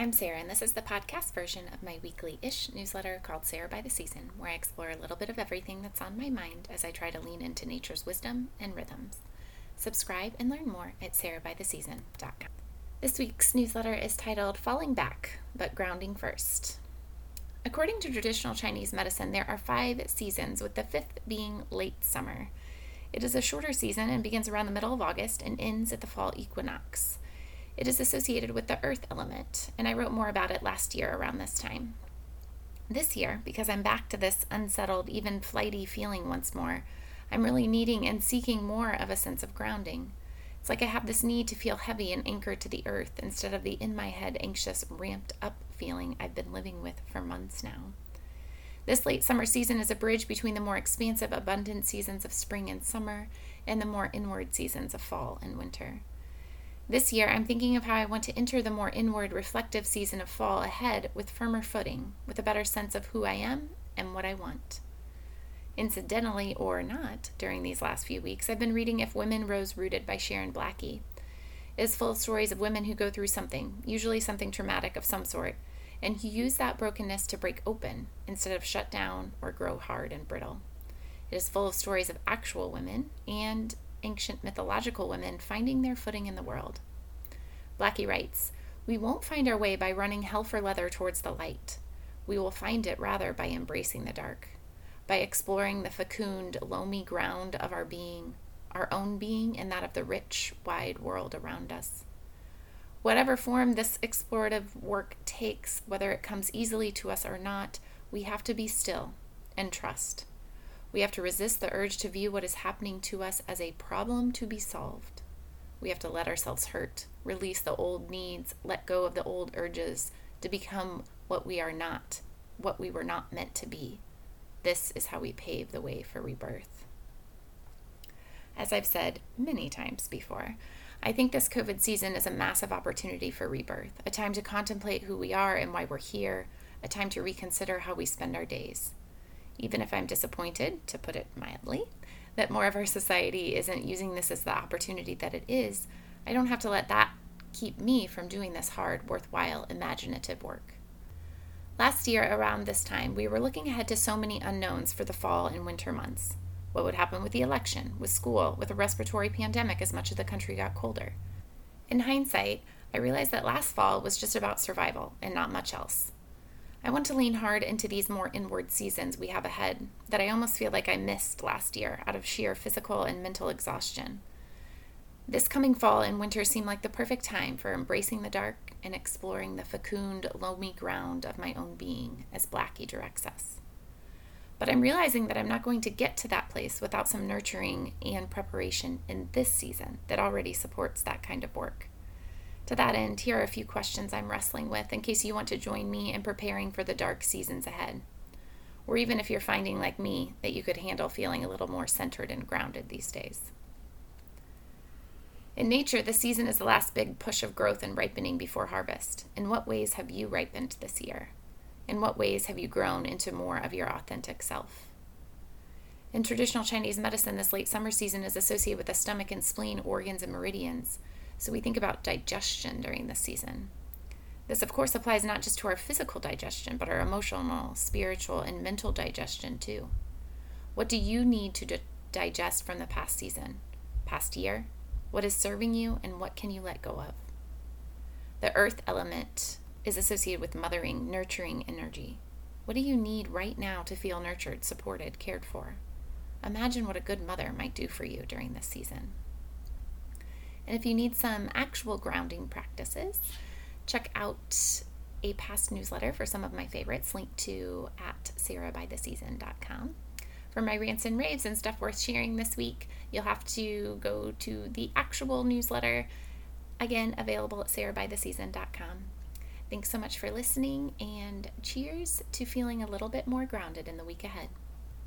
I'm Sarah, and this is the podcast version of my weekly ish newsletter called Sarah by the Season, where I explore a little bit of everything that's on my mind as I try to lean into nature's wisdom and rhythms. Subscribe and learn more at sarahbytheseason.com. This week's newsletter is titled Falling Back, but Grounding First. According to traditional Chinese medicine, there are five seasons, with the fifth being late summer. It is a shorter season and begins around the middle of August and ends at the fall equinox. It is associated with the earth element, and I wrote more about it last year around this time. This year, because I'm back to this unsettled, even flighty feeling once more, I'm really needing and seeking more of a sense of grounding. It's like I have this need to feel heavy and anchored to the earth instead of the in my head anxious, ramped up feeling I've been living with for months now. This late summer season is a bridge between the more expansive, abundant seasons of spring and summer and the more inward seasons of fall and winter. This year, I'm thinking of how I want to enter the more inward, reflective season of fall ahead with firmer footing, with a better sense of who I am and what I want. Incidentally or not, during these last few weeks, I've been reading If Women Rose Rooted by Sharon Blackie. It is full of stories of women who go through something, usually something traumatic of some sort, and who use that brokenness to break open instead of shut down or grow hard and brittle. It is full of stories of actual women and ancient mythological women finding their footing in the world. Blackie writes, We won't find our way by running hell for leather towards the light. We will find it rather by embracing the dark, by exploring the fecund, loamy ground of our being, our own being, and that of the rich, wide world around us. Whatever form this explorative work takes, whether it comes easily to us or not, we have to be still and trust. We have to resist the urge to view what is happening to us as a problem to be solved. We have to let ourselves hurt, release the old needs, let go of the old urges to become what we are not, what we were not meant to be. This is how we pave the way for rebirth. As I've said many times before, I think this COVID season is a massive opportunity for rebirth, a time to contemplate who we are and why we're here, a time to reconsider how we spend our days even if I'm disappointed, to put it mildly, that more of our society isn't using this as the opportunity that it is, I don't have to let that keep me from doing this hard, worthwhile, imaginative work. Last year, around this time, we were looking ahead to so many unknowns for the fall and winter months. What would happen with the election, with school, with a respiratory pandemic as much of the country got colder? In hindsight, I realized that last fall was just about survival and not much else. I want to lean hard into these more inward seasons we have ahead that I almost feel like I missed last year out of sheer physical and mental exhaustion. This coming fall and winter seem like the perfect time for embracing the dark and exploring the fecund, loamy ground of my own being, as Blackie directs us. But I'm realizing that I'm not going to get to that place without some nurturing and preparation in this season that already supports that kind of work. To that end, here are a few questions I'm wrestling with in case you want to join me in preparing for the dark seasons ahead. Or even if you're finding, like me, that you could handle feeling a little more centered and grounded these days. In nature, the season is the last big push of growth and ripening before harvest. In what ways have you ripened this year? In what ways have you grown into more of your authentic self? In traditional Chinese medicine, this late summer season is associated with the stomach and spleen, organs, and meridians, so we think about digestion during this season. This, of course, applies not just to our physical digestion, but our emotional, spiritual, and mental digestion too. What do you need to di- digest from the past season, past year? What is serving you, and what can you let go of? The earth element is associated with mothering, nurturing energy. What do you need right now to feel nurtured, supported, cared for? Imagine what a good mother might do for you during this season. And if you need some actual grounding practices, check out a past newsletter for some of my favorites linked to at sarahbytheseason.com. For my rants and raves and stuff worth sharing this week, you'll have to go to the actual newsletter, again, available at sarahbytheseason.com. Thanks so much for listening, and cheers to feeling a little bit more grounded in the week ahead.